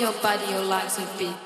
your body, your legs with beat.